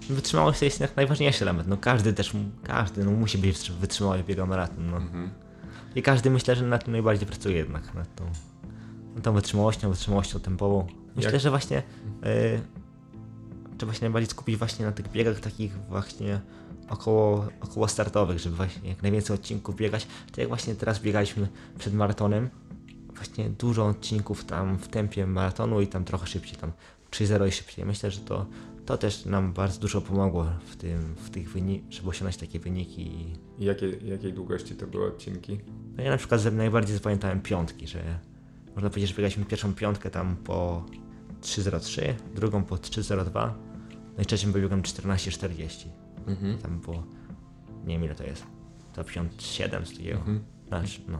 wytrzymałość to jest najważniejszy element. No każdy też, każdy no, musi być wytrzy- wytrzymały w biegu maraton. No. Mhm. I każdy myślę, że nad tym najbardziej pracuje jednak, nad tą, tą wytrzymałością, wytrzymałością tempową. Myślę, Jak- że właśnie y, trzeba się najbardziej skupić właśnie na tych biegach takich właśnie około, około startowych, żeby właśnie jak najwięcej odcinków biegać. Tak jak właśnie teraz biegaliśmy przed maratonem, właśnie dużo odcinków tam w tempie maratonu i tam trochę szybciej, tam 3-0 i szybciej. Myślę, że to, to też nam bardzo dużo pomogło w tym, w tych żeby osiągnąć takie wyniki i jakie, jakiej długości to były odcinki? no ja na przykład ze- najbardziej zapamiętałem piątki, że można powiedzieć, że biegaliśmy pierwszą piątkę tam po 3.03, drugą po 3.02, no i trzecim biegłem 14.40. Mhm. Tam było, nie wiem ile to jest, to 57 z takiego, Mhm. znaczy, no.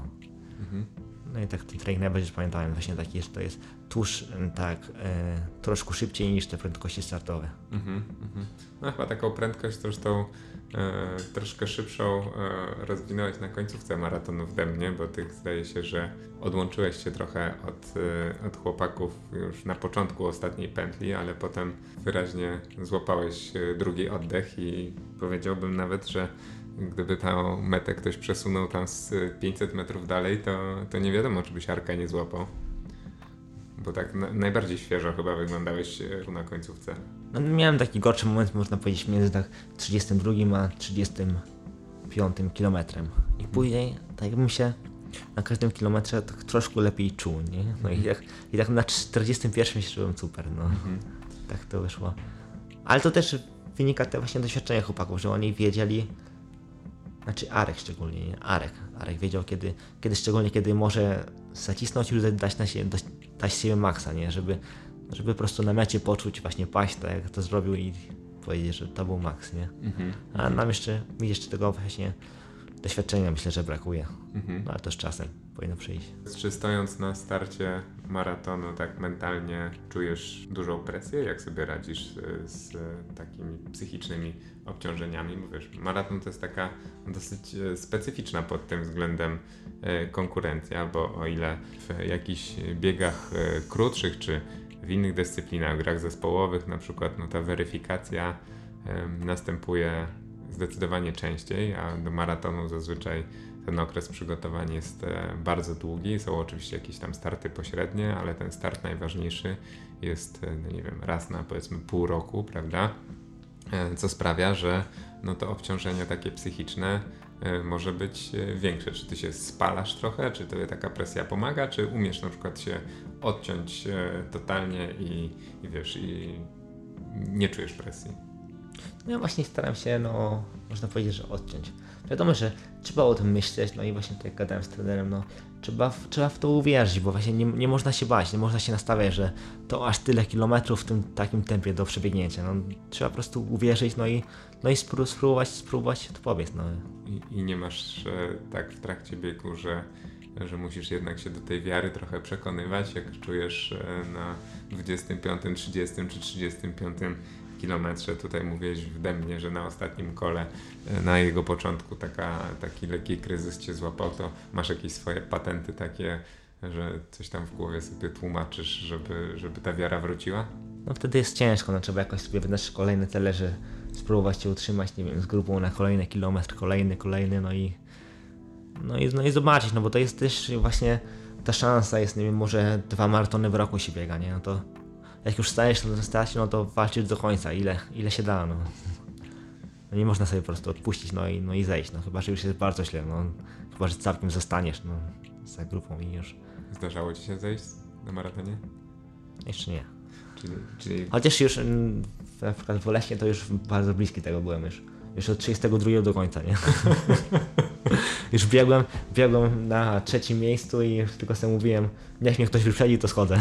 Mhm. No i tak ten trening najbardziej zapamiętałem, właśnie taki, że to jest tuż, em, tak, e, troszkę szybciej niż te prędkości startowe. Mhm, mhm. No chyba taką prędkość zresztą e, troszkę szybszą e, rozwinąłeś na końcówce maratonu w Demnie, bo ty zdaje się, że odłączyłeś się trochę od, e, od chłopaków już na początku ostatniej pętli, ale potem wyraźnie złapałeś e, drugi oddech i powiedziałbym nawet, że gdyby tę metę ktoś przesunął tam z 500 metrów dalej, to, to nie wiadomo, czy byś Arka nie złapał. Bo tak na, najbardziej świeżo chyba wyglądałeś e, tu na końcówce. No, miałem taki gorszy moment, można powiedzieć, między tak 32 a 35 kilometrem. I później, tak jakbym się na każdym kilometrze tak troszkę lepiej czuł, nie? No i tak, i tak na 41 się czułem super, no. Tak to wyszło. Ale to też wynika te właśnie doświadczenia chłopaków, że oni wiedzieli, znaczy Arek szczególnie, nie? Arek. Arek wiedział kiedy, kiedy szczególnie kiedy może zacisnąć i już dać na siebie, dać, dać z siebie maksa, nie? Żeby żeby po prostu na mecie poczuć właśnie paść, tak jak to zrobił i powiedzieć, że to był maks, nie? Mhm. A nam jeszcze, mi jeszcze tego właśnie doświadczenia myślę, że brakuje. Mhm. No ale to z czasem powinno przyjść. Czy stojąc na starcie maratonu, tak mentalnie czujesz dużą presję? Jak sobie radzisz z, z takimi psychicznymi obciążeniami? Bo wiesz, maraton to jest taka dosyć e, specyficzna pod tym względem e, konkurencja, bo o ile w jakichś biegach e, krótszych czy w innych dyscyplinach, grach zespołowych na przykład, no ta weryfikacja następuje zdecydowanie częściej, a do maratonu zazwyczaj ten okres przygotowań jest e, bardzo długi. Są oczywiście jakieś tam starty pośrednie, ale ten start najważniejszy jest, e, no nie wiem, raz na powiedzmy pół roku, prawda? E, Co sprawia, że no to obciążenie takie psychiczne może być większe. Czy ty się spalasz trochę, czy tobie taka presja pomaga, czy umiesz na przykład się odciąć totalnie i, i wiesz, i nie czujesz presji? No ja właśnie staram się, no, można powiedzieć, że odciąć. Wiadomo, że trzeba o tym myśleć, no i właśnie tutaj gadałem z trenerem, no, trzeba w, trzeba w to uwierzyć, bo właśnie nie, nie można się bać, nie można się nastawiać, że to aż tyle kilometrów w tym takim tempie do przebiegnięcia, no, trzeba po prostu uwierzyć, no i, no i spró- spróbować, spróbować to powiedz, no. I, I nie masz e, tak w trakcie biegu, że, że musisz jednak się do tej wiary trochę przekonywać, jak czujesz e, na 25, 30 czy 35 kilometrze. Tutaj mówiłeś w Dębnie, że na ostatnim kole, e, na jego początku taka, taki lekki kryzys cię złapał, to masz jakieś swoje patenty takie, że coś tam w głowie sobie tłumaczysz, żeby, żeby ta wiara wróciła? No wtedy jest ciężko, no trzeba jakoś sobie wyznaczyć kolejne cele, że spróbować się utrzymać, nie wiem, z grupą na kolejny kilometr, kolejny, kolejny, no i no i, no i zobaczyć, no bo to jest też właśnie ta szansa jest, nie wiem, może dwa maratony w roku się biega, nie, no to jak już stajesz na stać, no to walczyć do końca, ile, ile się da, no. no. nie można sobie po prostu odpuścić, no i, no i zejść, no chyba, że już jest bardzo źle, no chyba, że całkiem zostaniesz, no, za grupą i już, Zdarzało ci się zejść na maratonie? jeszcze nie. Czyli, czyli Chociaż już mm, na przykład w Oleśnie to już bardzo bliski tego byłem już. Już od 32 do końca, nie? już biegłem, biegłem na trzecim miejscu i tylko sobie mówiłem, niech mnie ktoś wyprzedzi, to schodzę.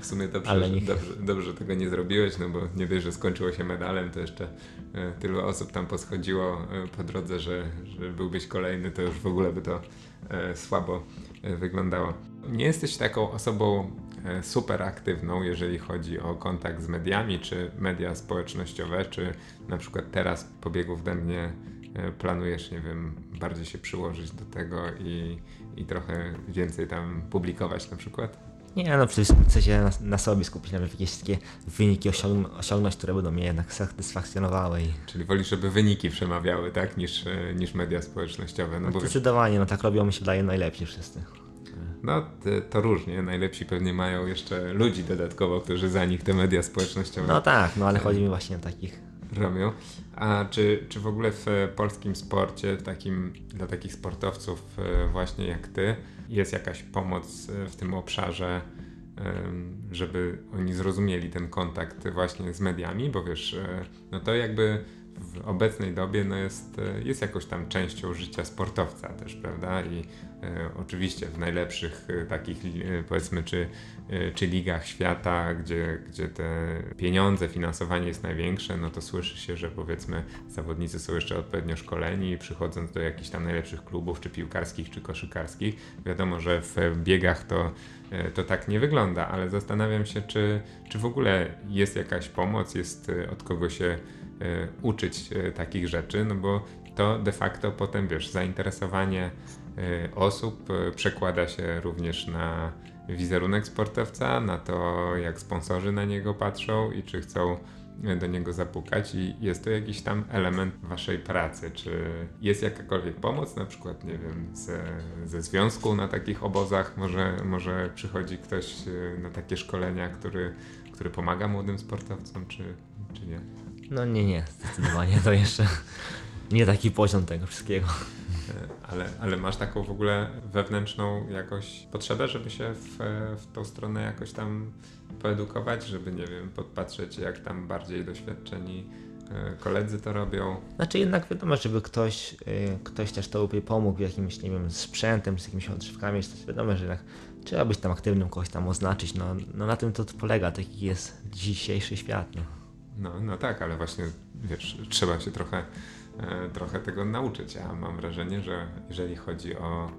W sumie dobrze, Ale niech- dobrze, dobrze tego nie zrobiłeś, no bo nie dość, że skończyło się medalem, to jeszcze e, tylu osób tam poschodziło e, po drodze, że, że byłbyś kolejny, to już w ogóle by to e, słabo wyglądało. Nie jesteś taką osobą super aktywną, jeżeli chodzi o kontakt z mediami, czy media społecznościowe, czy na przykład teraz po biegu w Dębnie planujesz, nie wiem, bardziej się przyłożyć do tego i, i trochę więcej tam publikować na przykład? Nie no, przecież chcę się na, na sobie skupić, nawet jakieś takie wyniki osiągn- osiągnąć, które będą mnie jednak satysfakcjonowały i Czyli wolisz, żeby wyniki przemawiały, tak, niż, niż media społecznościowe. No bo wiesz, zdecydowanie, no tak robią mi się wydaje najlepsi wszyscy. no to, różnie. Najlepsi pewnie mają jeszcze ludzi dodatkowo, którzy za nich te media społecznościowe No tak, no ale chodzi mi właśnie o takich robią. A czy, czy w ogóle w polskim sporcie, takim, dla takich sportowców e, właśnie jak ty, jest jakaś pomoc e, w tym obszarze, żeby oni zrozumieli ten kontakt właśnie z mediami, bo wiesz, e, no to jakby w obecnej dobie no jest, e, jest jakąś tam częścią życia sportowca też, prawda? I e, oczywiście w najlepszych e, takich e, powiedzmy czy, czy ligach świata, gdzie, gdzie te pieniądze, finansowanie jest największe, no to słyszy się, że powiedzmy zawodnicy są jeszcze odpowiednio szkoleni i przychodząc do jakichś tam najlepszych klubów, czy piłkarskich, czy koszykarskich, wiadomo, że w biegach to, to tak nie wygląda, ale zastanawiam się, czy, czy w ogóle jest jakaś pomoc, jest od kogo się uczyć e, takich rzeczy, no bo to de facto potem, wiesz, zainteresowanie e, osób e, przekłada się również na wizerunek sportowca, na to, jak sponsorzy na niego patrzą i czy chcą e, do niego zapukać i jest to jakiś tam element waszej pracy. Czy jest jakakolwiek pomoc, na przykład, nie wiem, ze, ze związku na takich obozach? Może, może przychodzi ktoś e, na takie szkolenia, który, który pomaga młodym sportowcom, czy, czy nie? No nie, nie, zdecydowanie to jeszcze nie taki poziom tego wszystkiego. E, Ale, ale masz taką w ogóle wewnętrzną jakoś potrzebę, żeby się w, w tą stronę jakoś tam poedukować, żeby, nie wiem, podpatrzeć jak tam bardziej doświadczeni e, koledzy to robią. Znaczy jednak wiadomo, żeby ktoś, y, ktoś też to pomógł jakimś, nie wiem, sprzętem, z jakimiś odżywkami, to wiadomo, że jednak trzeba być tam aktywnym, kogoś tam oznaczyć. No, no na tym to polega, taki jest dzisiejszy świat. No. No, no tak, ale właśnie wiesz, trzeba się trochę, e, trochę tego nauczyć. A mam wrażenie, że jeżeli chodzi o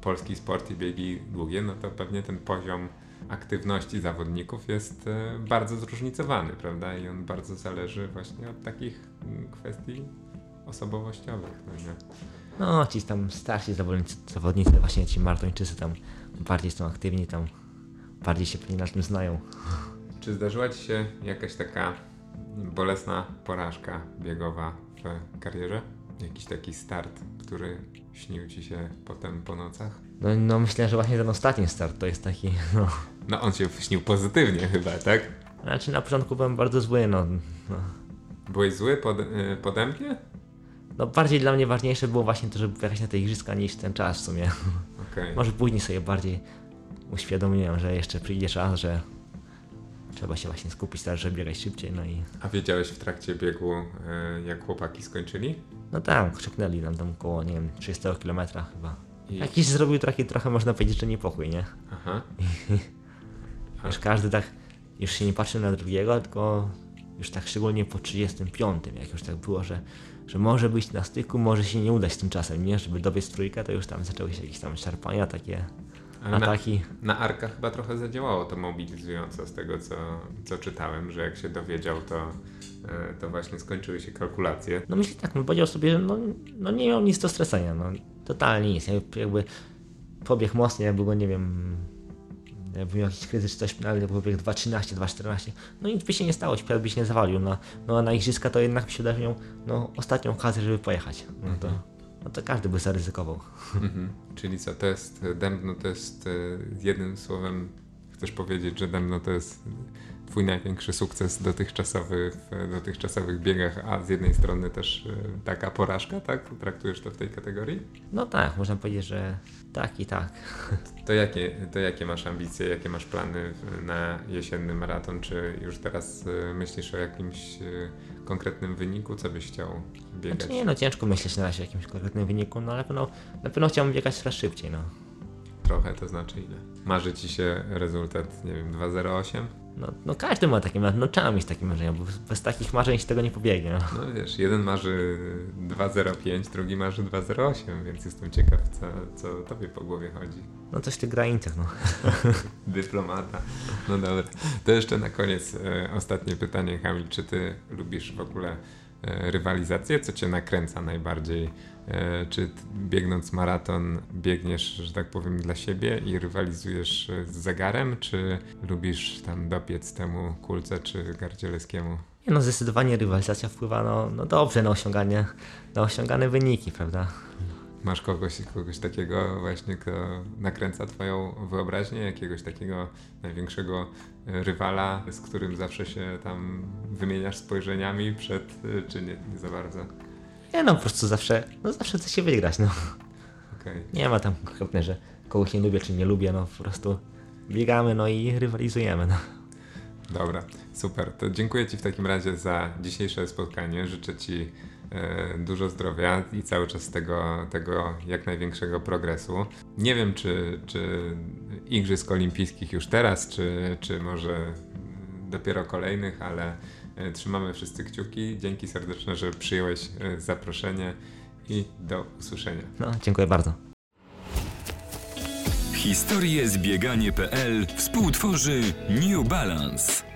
polski sport i biegi długie, no to pewnie ten poziom aktywności zawodników jest e, bardzo zróżnicowany, prawda? I on bardzo zależy właśnie od takich mm, kwestii osobowościowych. No nie? No, ci tam starsi zawodnicy, zawodnicy, właśnie ci maratończycy tam bardziej są aktywni, tam bardziej się pewnie na tym znają. Czy zdarzyła Ci się jakaś taka bolesna porażka biegowa w karierze? Jakiś taki start, który śnił Ci się potem po nocach? No, no myślę, że właśnie ten ostatni start to jest taki, no. No on się śnił pozytywnie chyba, tak? Znaczy na początku byłem bardzo zły, no. no. Byłeś zły pod, y, pode mnie? No bardziej dla mnie ważniejsze było właśnie to, żeby pojechać na te igrzyska niż ten czas w sumie. Okej. Może później sobie bardziej uświadomiłem, że jeszcze przyjdzie czas, że trzeba się właśnie skupić teraz, żeby biegać szybciej, no i A wiedziałeś w trakcie biegu, y, jak chłopaki skończyli? no tak, krzyknęli nam tam około, nie wiem, 300 km chyba. I- Jakiś zrobił taki trochę, można powiedzieć, że niepokój, nie? Aha. Już każdy tak, już się nie patrzył na drugiego, tylko już tak szczególnie po 35, jak już tak było, że, że może być na styku, może się nie udać tym czasem, nie? Żeby dobiec trójkę, to już tam zaczęły się jakieś tam szarpania, takie na, ataki. na Arka chyba trochę zadziałało to mobilizująco z tego, co, co czytałem, że jak się dowiedział, to, y, to właśnie skończyły się kalkulacje. No myślę tak, no powiedział sobie, że no, no nie miał nic do stracenia, no. Totalnie nic, jakby, pobiegł mocniej, jakby go, nie wiem, jakby miał jakiś kryzys czy coś, ale pobiegł 2.13, 2.14, no nic by się nie stało, świat by się nie zawalił, no, no a na igrzyska to jednak się udało no ostatnią okazję, żeby pojechać, no to, no to każdy by zaryzykował. Mhm. Czyli co, to jest Dębno, to jest e, jednym słowem, chcesz powiedzieć, że Dębno to jest twój największy sukces dotychczasowy w dotychczasowych biegach, a z jednej strony też e, taka porażka, tak? Traktujesz to w tej kategorii? No tak, można powiedzieć, że tak i tak. To jakie, to jakie masz ambicje, jakie masz plany na jesienny maraton? Czy już teraz e, myślisz o jakimś konkretnym wyniku, co byś chciał biegać? Znaczy nie, no ciężko myśleć na razie o jakimś konkretnym wyniku, no ale na pewno, na pewno chciałbym biegać coraz szybciej, no. Trochę, to znaczy ile? Marzy ci się rezultat, nie wiem, 2.08? No, no każdy ma takie marzenia, no trzeba mieć takie marzenia, bo bez takich marzeń się tego nie pobiegnie. No. No wiesz, jeden marzy 2.05, drugi marzy 2.08, więc jestem ciekaw, co, co tobie po głowie chodzi. no coś w tych granicach, no. Dyplomata. No dobra. To jeszcze na koniec e, ostatnie pytanie, Kamil. Czy ty lubisz w ogóle rywalizację? Co cię nakręca najbardziej? E, czy biegnąc maraton biegniesz, że tak powiem, dla siebie i rywalizujesz e, z zegarem? Czy lubisz tam dopiec temu kulce czy gardzieleskiemu? No, zdecydowanie rywalizacja wpływa no, no dobrze na osiąganie, na osiągane wyniki, prawda? Masz kogoś, kogoś takiego właśnie, kto nakręca twoją wyobraźnię, jakiegoś takiego największego e, rywala, z którym zawsze się tam wymieniasz spojrzeniami przed, e, czy nie, nie za bardzo? Nie no, po prostu zawsze, no zawsze chce się wygrać, no. Okej. Nie ma tam konkretne, że kogoś nie lubię czy nie lubię, no po prostu biegamy, no i rywalizujemy, no. Dobra, super. To dziękuję Ci w takim razie za dzisiejsze spotkanie. Życzę Ci dużo zdrowia i cały czas tego, tego jak największego progresu. Nie wiem, czy, czy Igrzysk Olimpijskich już teraz, czy, czy może dopiero kolejnych, ale e, trzymamy wszyscy kciuki. Dzięki serdeczne, że przyjąłeś e, zaproszenie i do usłyszenia. No, dziękuję bardzo. Historie z bieganie.pl współtworzy New Balance.